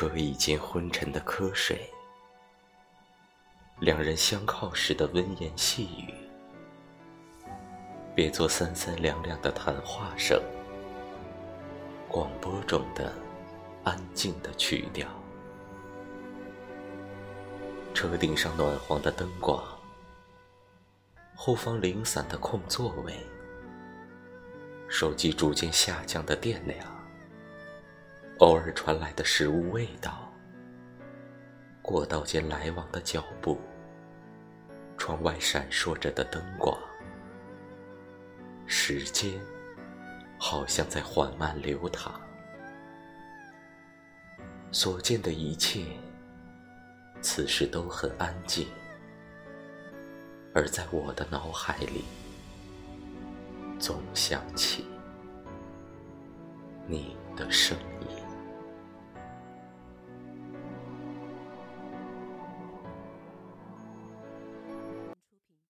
车已经昏沉的瞌睡，两人相靠时的温言细语，别做三三两两的谈话声，广播中的安静的曲调。车顶上暖黄的灯光，后方零散的空座位，手机逐渐下降的电量。偶尔传来的食物味道，过道间来往的脚步，窗外闪烁着的灯光，时间好像在缓慢流淌。所见的一切，此时都很安静，而在我的脑海里，总想起你的声音。